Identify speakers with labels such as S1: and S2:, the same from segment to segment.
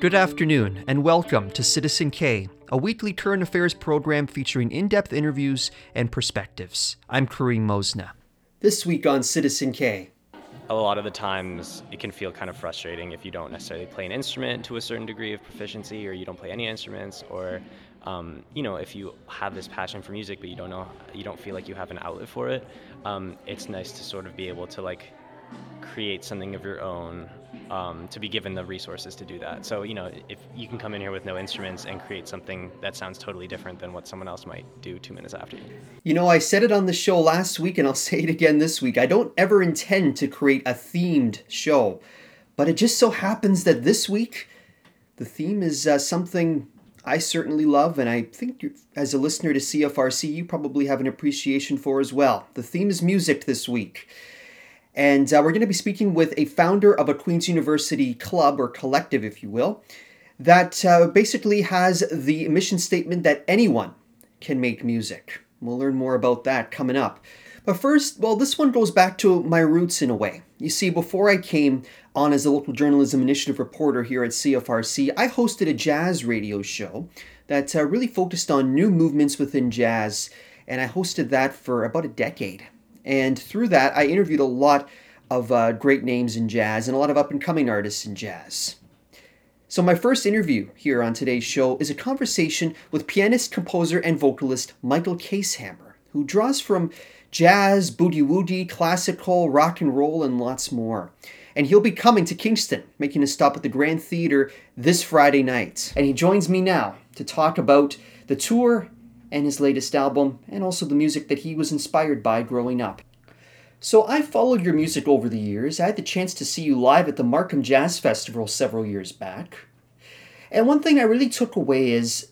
S1: Good afternoon, and welcome to Citizen K, a weekly current affairs program featuring in depth interviews and perspectives. I'm Karim Mosna. This week on Citizen K.
S2: A lot of the times it can feel kind of frustrating if you don't necessarily play an instrument to a certain degree of proficiency, or you don't play any instruments, or um, you know, if you have this passion for music but you don't know, you don't feel like you have an outlet for it. Um, it's nice to sort of be able to like create something of your own um, to be given the resources to do that. So, you know, if you can come in here with no instruments and create something that sounds totally different than what someone else might do two minutes after you.
S1: You know, I said it on the show last week and I'll say it again this week. I don't ever intend to create a themed show, but it just so happens that this week the theme is uh, something I certainly love, and I think as a listener to CFRC, you probably have an appreciation for as well. The theme is music this week. And uh, we're going to be speaking with a founder of a Queen's University club or collective, if you will, that uh, basically has the mission statement that anyone can make music. We'll learn more about that coming up. But first, well, this one goes back to my roots in a way. You see, before I came on as a local journalism initiative reporter here at CFRC, I hosted a jazz radio show that uh, really focused on new movements within jazz, and I hosted that for about a decade. And through that, I interviewed a lot of uh, great names in jazz and a lot of up and coming artists in jazz. So, my first interview here on today's show is a conversation with pianist, composer, and vocalist Michael Kaeshammer, who draws from jazz, boogie woogie, classical, rock and roll, and lots more. And he'll be coming to Kingston, making a stop at the Grand Theater this Friday night. And he joins me now to talk about the tour and his latest album, and also the music that he was inspired by growing up. So I followed your music over the years. I had the chance to see you live at the Markham Jazz Festival several years back. And one thing I really took away is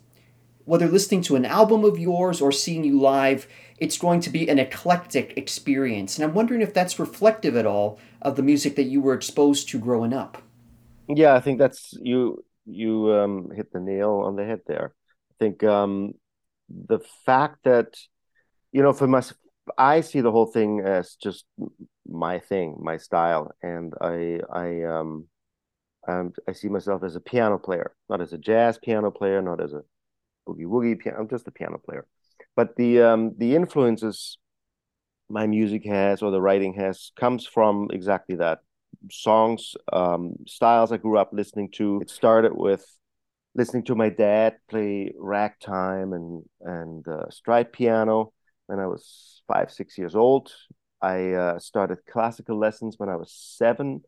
S1: whether listening to an album of yours or seeing you live, it's going to be an eclectic experience. And I'm wondering if that's reflective at all of the music that you were exposed to growing up.
S3: Yeah, I think that's you you um, hit the nail on the head there. I think um, the fact that you know for my i see the whole thing as just my thing my style and i i um I'm, i see myself as a piano player not as a jazz piano player not as a boogie woogie piano i'm just a piano player. But the um the influences my music has or the writing has comes from exactly that. Songs um styles i grew up listening to. It started with listening to my dad play ragtime and and uh, stride piano when I was five six years old. I uh, started classical lessons when I was seven.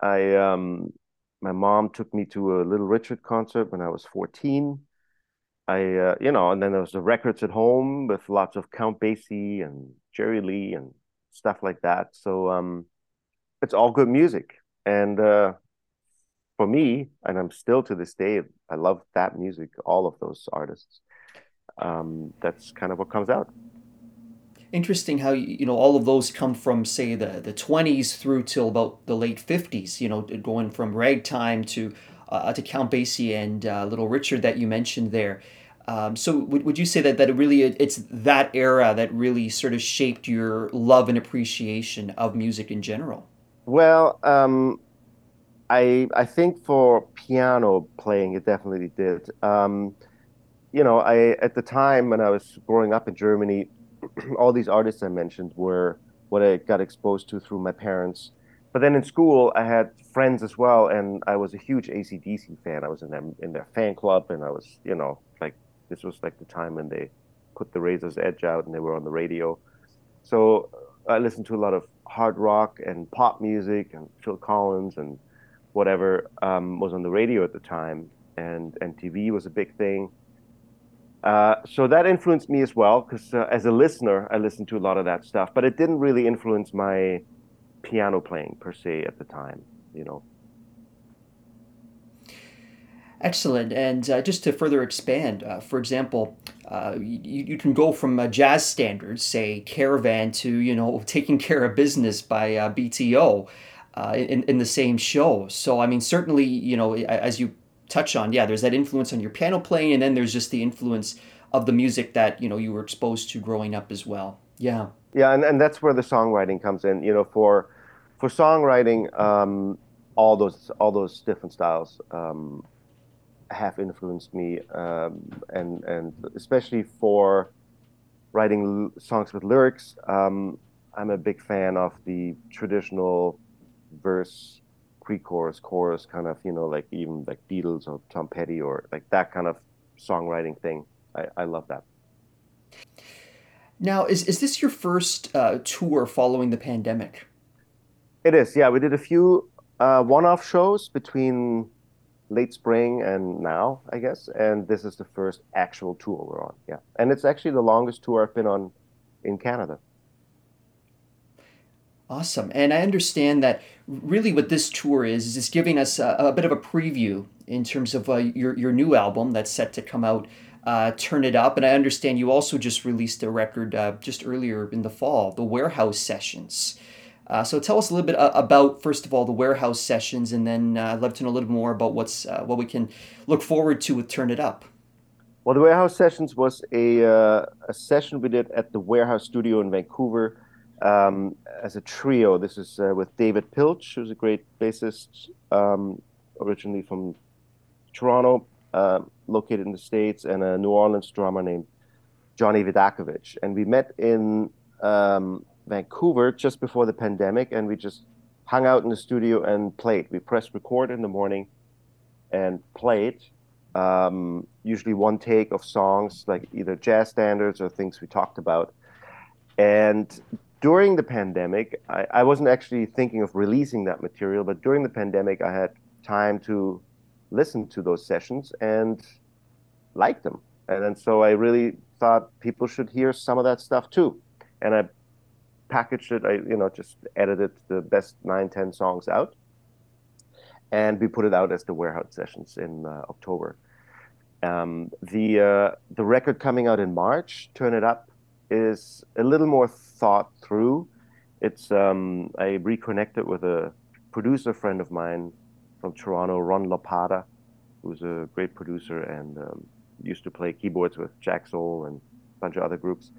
S3: I um, my mom took me to a Little Richard concert when I was fourteen. I uh, you know, and then there was the records at home with lots of Count Basie and Jerry Lee and stuff like that. So um, it's all good music, and uh, for me, and I'm still to this day, I love that music, all of those artists. Um, that's kind of what comes out.
S1: Interesting how you know all of those come from say the the 20s through till about the late 50s. You know, going from ragtime to uh, to Count Basie and uh, Little Richard that you mentioned there. Um, so would, would you say that that it really it's that era that really sort of shaped your love and appreciation of music in general?
S3: Well, um, I I think for piano playing, it definitely did. Um, you know, I at the time when I was growing up in Germany, all these artists I mentioned were what I got exposed to through my parents. But then in school, I had friends as well, and I was a huge ACDC fan. I was in their in their fan club, and I was, you know, like this was like the time when they put the Razor's Edge out and they were on the radio. So I listened to a lot of hard rock and pop music and Phil Collins and whatever um, was on the radio at the time, and and TV was a big thing. Uh, so that influenced me as well, because uh, as a listener, I listened to a lot of that stuff, but it didn't really influence my piano playing per se at the time, you know.
S1: Excellent. And uh, just to further expand, uh, for example, uh, you, you can go from jazz standards, say Caravan, to you know taking care of business by uh, BTO uh, in, in the same show. So, I mean, certainly, you know, as you touch on, yeah, there's that influence on your piano playing, and then there's just the influence of the music that, you know, you were exposed to growing up as well. Yeah.
S3: Yeah, and, and that's where the songwriting comes in. You know, for for songwriting, um, all those all those different styles um, have influenced me, um, and and especially for writing l- songs with lyrics. Um, I'm a big fan of the traditional verse, pre-chorus, chorus kind of, you know, like even like Beatles or Tom Petty or like that kind of songwriting thing. I, I love that.
S1: Now, is, is this your first uh, tour following the pandemic?
S3: It is, yeah. We did a few uh, one-off shows between late spring and now, I guess. And this is the first actual tour we're on. Yeah, and it's actually the longest tour I've been on in Canada.
S1: Awesome. And I understand that really what this tour is is it's giving us a, a bit of a preview in terms of uh, your your new album that's set to come out. Uh, Turn It Up, and I understand you also just released a record uh, just earlier in the fall, the Warehouse Sessions. Uh, so tell us a little bit uh, about, first of all, the Warehouse Sessions, and then uh, I'd love to know a little more about what's what we can look forward to with Turn It Up.
S3: Well, the Warehouse Sessions was a a session we did at the Warehouse Studio in Vancouver um, as a trio. This is uh, with David Piltch, who's a great bassist, um, originally from Toronto, uh, located in the States, and a New Orleans drummer named Johnny Vidakovich. And we met in um, Vancouver just before the pandemic, and we just hung out in the studio and played. We pressed record in the morning and played. Um, usually one take of songs, like either jazz standards or things we talked about. And during the pandemic, I, I wasn't actually thinking of releasing that material, but during the pandemic, I had time to listen to those sessions and like them. And then so I really thought people should hear some of that stuff too. And I packaged it. I you know just edited the best nine ten songs out, and we put it out as the Warehouse Sessions in uh, October. Um, the uh, the record coming out in March, Turn It Up, is a little more thought through. It's um, I reconnected with a producer friend of mine from Toronto, Ron Lopata, who's a great producer and um, used to play keyboards with Jack Soul and a bunch of other groups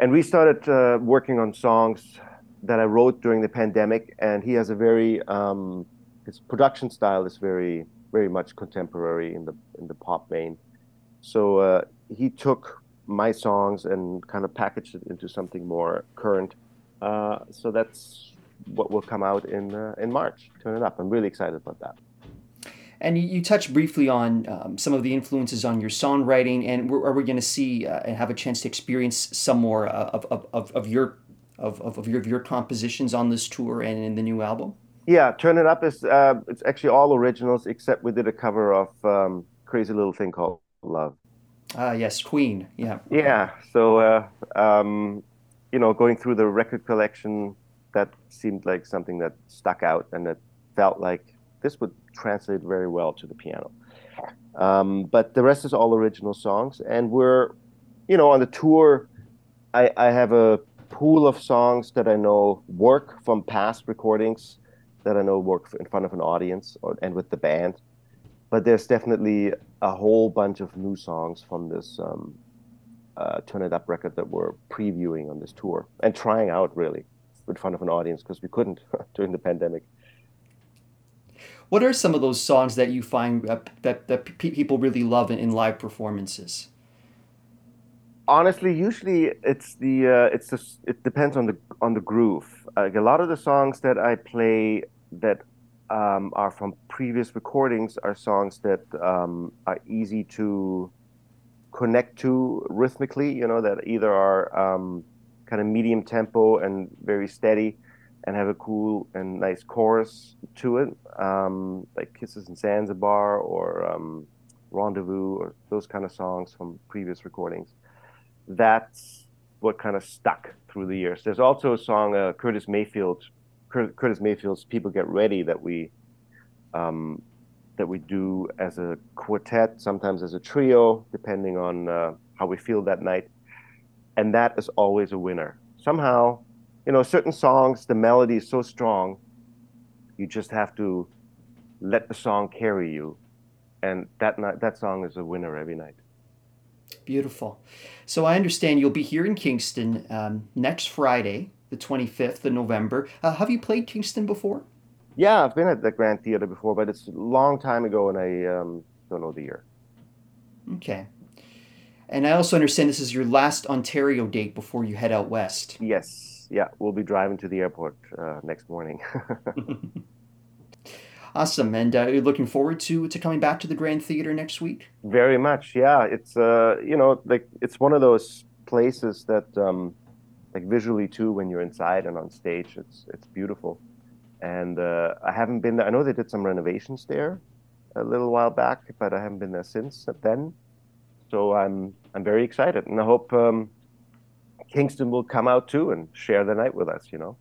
S3: and we started uh, working on songs that I wrote during the pandemic. And he has a very um, his production style is very very much contemporary in the in the pop vein. So uh, he took my songs and kind of packaged it into something more current. Uh, so that's what will come out in uh, in March. Turn it up. I'm really excited about that.
S1: And you, you touched briefly on um, some of the influences on your songwriting, and are we going to see uh, and have a chance to experience some more uh, of, of, of, of your of, of, your, of your compositions on this tour and in the new album?
S3: Yeah, Turn It Up is uh, it's actually all originals except we did a cover of um, Crazy Little Thing Called Love.
S1: Ah, yes, Queen. Yeah.
S3: Yeah. So, uh, um, you know, going through the record collection, that seemed like something that stuck out and that felt like this would translate very well to the piano. Um, but the rest is all original songs, and we're, you know, on the tour. I, I have a pool of songs that I know work from past recordings, that I know work in front of an audience or, and with the band. But there's definitely a whole bunch of new songs from this um, uh, Turn It Up record that we're previewing on this tour and trying out really in front of an audience because we couldn't during the pandemic.
S1: What are some of those songs that you find uh, that that pe- people really love in, in, live performances?
S3: Honestly, usually it's the uh, it's the, it depends on the on the groove. Like a lot of the songs that I play that um, are from previous recordings are songs that um, are easy to connect to rhythmically. You know that either are um, kind of medium tempo and very steady and have a cool and nice chorus to it, um, like Kisses in Zanzibar or um, Rendezvous or those kind of songs from previous recordings. That's what kind of stuck through the years. There's also a song, uh, Curtis Mayfield, Curtis Mayfield's "People Get Ready" that we um, that we do as a quartet, sometimes as a trio, depending on uh, how we feel that night. And that is always a winner. Somehow, you know, certain songs, the melody is so strong, you just have to let the song carry you, and that night, that song is a winner every night.
S1: Beautiful. So I understand you'll be here in Kingston um, next Friday, the 25th of November. Uh, have you played Kingston before?
S3: Yeah, I've been at the Grand Theater before, but it's a long time ago, and I um, don't know the year.
S1: Okay. And I also understand this is your last Ontario date before you head out west.
S3: Yes, yeah, we'll be driving to the airport uh, next morning.
S1: awesome, and uh, you're looking forward to to coming back to the Grand Theater next week.
S3: Very much, yeah. It's uh, you know, like it's one of those places that, um, like visually too, when you're inside and on stage, it's it's beautiful. And uh, I haven't been there. I know they did some renovations there a little while back, but I haven't been there since then. So I'm I'm very excited, and I hope um, Kingston will come out too and share the night with us. You know.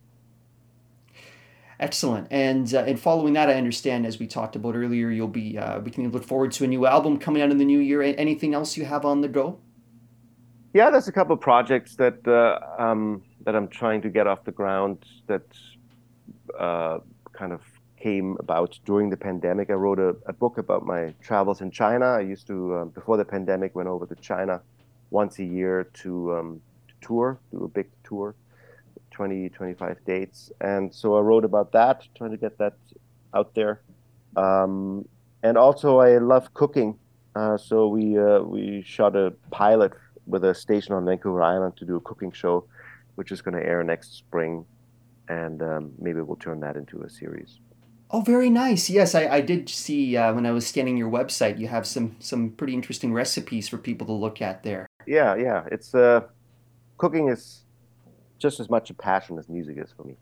S1: Excellent, and uh, and following that, I understand as we talked about earlier, you'll be uh, we can look forward to a new album coming out in the new year. Anything else you have on the go?
S3: Yeah, there's a couple of projects that uh, um, that I'm trying to get off the ground that uh, kind of came about during the pandemic. I wrote a, a book about my travels in China. I used to, uh, before the pandemic, went over to China once a year to, um, to tour, do a big tour, 20, 25 dates. And so I wrote about that, trying to get that out there. Um, and also, I love cooking. Uh, so we uh, we shot a pilot with a station on Vancouver Island to do a cooking show, which is going to air next spring, and um, maybe we'll turn that into a series.
S1: Oh, very nice. Yes, I, I did see uh, when I was scanning your website. You have some some pretty interesting recipes for people to look at there.
S3: Yeah, yeah. It's uh, cooking is just as much a passion as music is for me.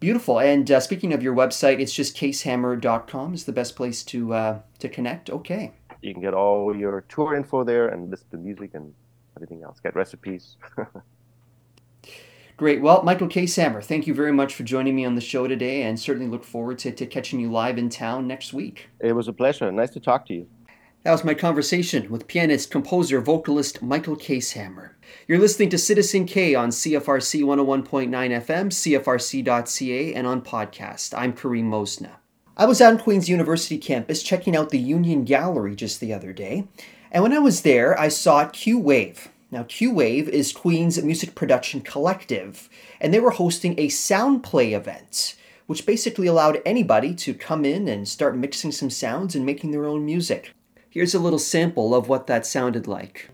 S1: Beautiful. And uh, speaking of your website, it's just kaeshammer.com is the best place to uh, to connect. Okay.
S3: You can get all your tour info there and listen to music and everything else. Get recipes.
S1: Great. Well, Michael Kaeshammer, thank you very much for joining me on the show today and certainly look forward to, to catching you live in town next week.
S3: It was a pleasure. Nice to talk to you.
S1: That was my conversation with pianist, composer, vocalist Michael Kaeshammer. You're listening to Citizen K on CFRC 101.9 FM, CFRC.ca, and on podcast. I'm Karim Mosna. I was on Queen's University campus checking out the Union Gallery just the other day, and when I was there, I saw Q Wave, now, Q Wave is Queen's music production collective, and they were hosting a sound play event, which basically allowed anybody to come in and start mixing some sounds and making their own music. Here's a little sample of what that sounded like.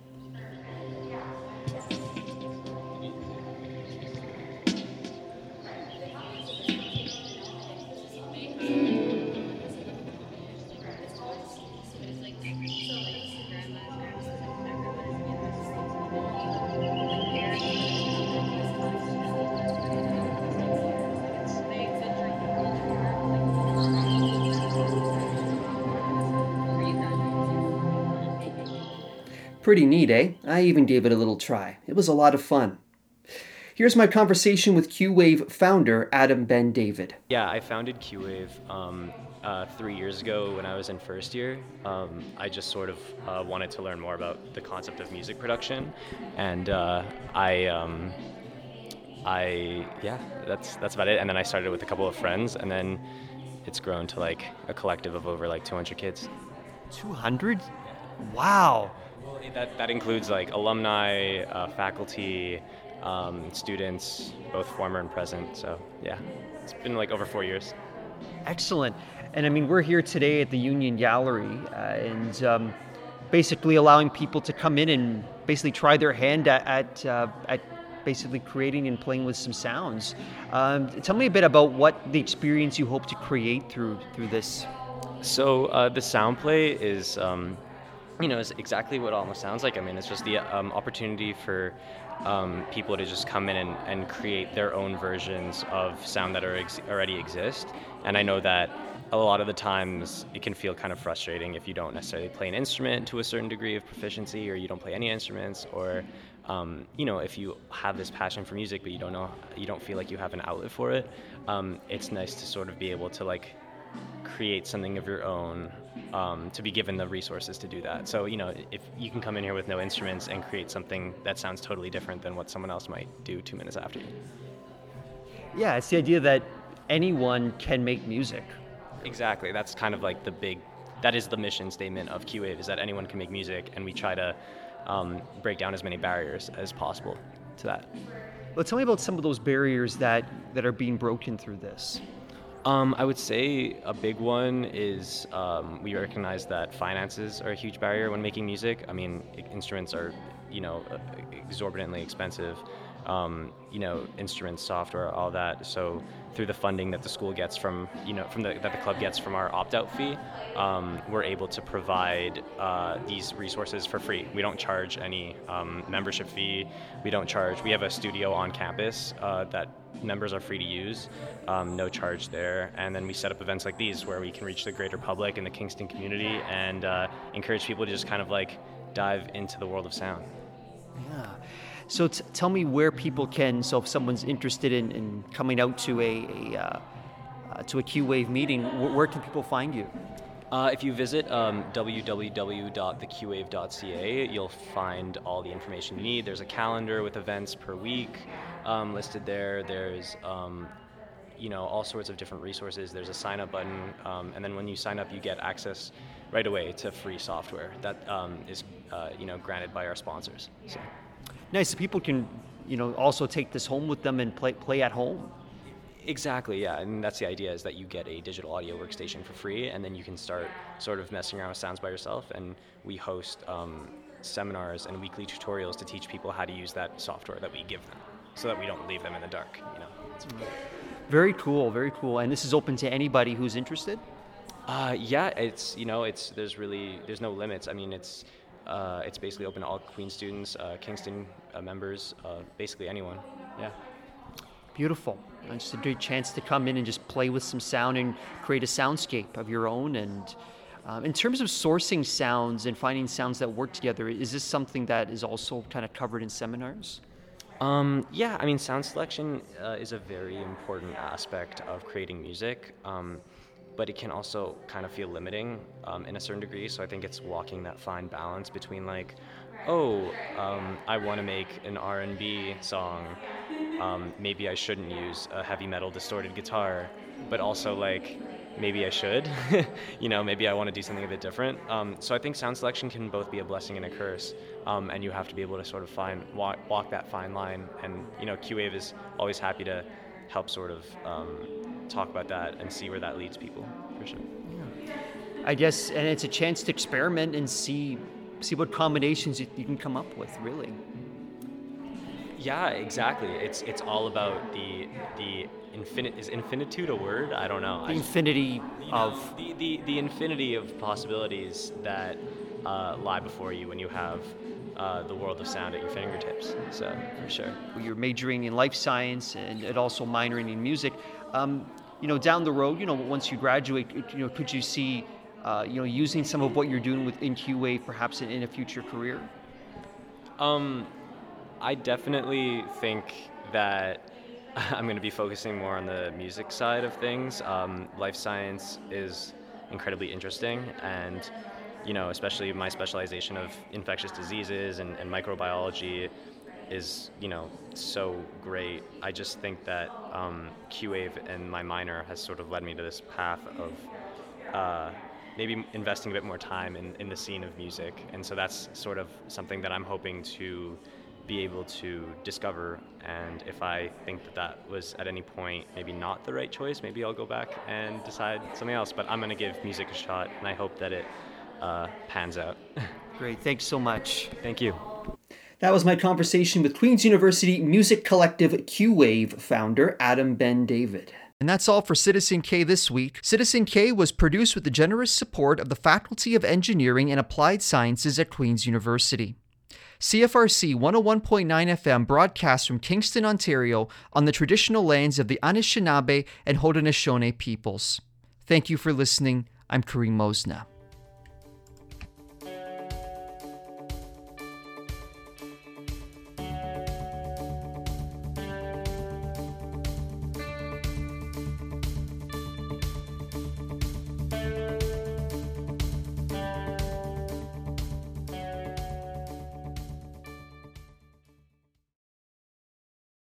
S1: Pretty neat, eh? I even gave it a little try. It was a lot of fun. Here's my conversation with Q-Wave founder Adam Ben David.
S2: Yeah, I founded Q-Wave um, uh, three years ago when I was in first year. Um, I just sort of uh, wanted to learn more about the concept of music production, and uh, I, um, I, yeah, that's that's about it. And then I started with a couple of friends, and then it's grown to like a collective of over like 200 kids.
S1: 200? Wow
S2: that, that includes like alumni, uh, faculty, um, students, both former and present. So yeah, it's been like over four years.
S1: Excellent. And I mean, we're here today at the Union Gallery uh, and um, basically allowing people to come in and basically try their hand at, at, uh, at basically creating and playing with some sounds. Um, tell me a bit about what the experience you hope to create through through this.
S2: So uh, the sound play is um, you know, is exactly what it almost sounds like. I mean, it's just the um, opportunity for um, people to just come in and, and create their own versions of sound that ex- already exist. And I know that a lot of the times it can feel kind of frustrating if you don't necessarily play an instrument to a certain degree of proficiency, or you don't play any instruments, or um, you know, if you have this passion for music but you don't know, you don't feel like you have an outlet for it. Um, it's nice to sort of be able to like create something of your own um, to be given the resources to do that. So, you know, if you can come in here with no instruments and create something that sounds totally different than what someone else might do two minutes after you.
S1: Yeah, it's the idea that anyone can make music.
S2: Exactly. That's kind of like the big, that is the mission statement of Q-Wave is that anyone can make music and we try to um, break down as many barriers as possible to that.
S1: Well, tell me about some of those barriers that, that are being broken through this.
S2: Um, I would say a big one is um, we recognize that finances are a huge barrier when making music. I mean, instruments are, you know, exorbitantly expensive. Um, you know, instruments, software, all that. So through the funding that the school gets from, you know, from the that the club gets from our opt-out fee, um, we're able to provide uh, these resources for free. We don't charge any um, membership fee. We don't charge. We have a studio on campus uh, that members are free to use, um, no charge there. And then we set up events like these where we can reach the greater public and the Kingston community and uh, encourage people to just kind of like dive into the world of sound.
S1: Yeah. So t- tell me where people can. So if someone's interested in, in coming out to a, a uh, uh, to a Q Wave meeting, wh- where can people find you?
S2: Uh, if you visit um, www.theqwave.ca, you'll find all the information you need. There's a calendar with events per week um, listed there. There's um, you know all sorts of different resources. There's a sign up button, um, and then when you sign up, you get access right away to free software that um, is uh, you know granted by our sponsors. So.
S1: Nice. People can you know also take this home with them and play play at home.
S2: Exactly, yeah. And that's the idea is that you get a digital audio workstation for free, and then you can start sort of messing around with sounds by yourself. And we host um, seminars and weekly tutorials to teach people how to use that software that we give them, so that we don't leave them in the dark. You know.
S1: Very cool, very cool. And this is open to anybody who's interested.
S2: Uh, yeah, it's you know, it's there's really there's no limits. I mean, it's uh, it's basically open to all Queen students, uh, Kingston uh, members, uh, basically anyone. Yeah.
S1: Beautiful. And just a great chance to come in and just play with some sound and create a soundscape of your own. And um, in terms of sourcing sounds and finding sounds that work together, is this something that is also kind of covered in seminars?
S2: Um, yeah, I mean, sound selection uh, is a very important aspect of creating music, um, but it can also kind of feel limiting um, in a certain degree. So I think it's walking that fine balance between like, oh, um, I want to make an R&B song. Um, maybe I shouldn't use a heavy metal distorted guitar, but also like maybe I should. you know, maybe I want to do something a bit different. Um, so I think sound selection can both be a blessing and a curse, um, and you have to be able to sort of find walk, walk that fine line. And you know, Q-Wave is always happy to help sort of um, talk about that and see where that leads people for sure. Yeah.
S1: I guess, and it's a chance to experiment and see see what combinations you, you can come up with, really.
S2: Yeah, exactly. It's it's all about the the infinite is infinitude a word? I don't know.
S1: The infinity
S2: you
S1: of
S2: the, the the infinity of possibilities that uh, lie before you when you have uh, the world of sound at your fingertips. So for sure.
S1: You're majoring in life science and, and also minoring in music. Um, you know, down the road, you know, once you graduate, you know, could you see uh, you know, using some of what you're doing with in Q-Wave perhaps in, in a future career?
S2: Um, I definitely think that I'm going to be focusing more on the music side of things. Um, life science is incredibly interesting, and you know, especially my specialization of infectious diseases and, and microbiology is you know so great. I just think that um, Q-Wave and my minor has sort of led me to this path of uh, maybe investing a bit more time in, in the scene of music. And so that's sort of something that I'm hoping to be able to discover. And if I think that that was at any point maybe not the right choice, maybe I'll go back and decide something else. But I'm going to give music a shot, and I hope that it uh, pans out.
S1: Great. Thanks so much.
S2: Thank you.
S1: That was my conversation with Queen's University Music Collective Q Wave founder Adam Ben David. And that's all for Citizen K this week. Citizen K was produced with the generous support of the Faculty of Engineering and Applied Sciences at Queen's University. CFRC 101.9 FM broadcasts from Kingston, Ontario, on the traditional lands of the Anishinaabe and Haudenosaunee peoples. Thank you for listening. I'm Karim Mosna.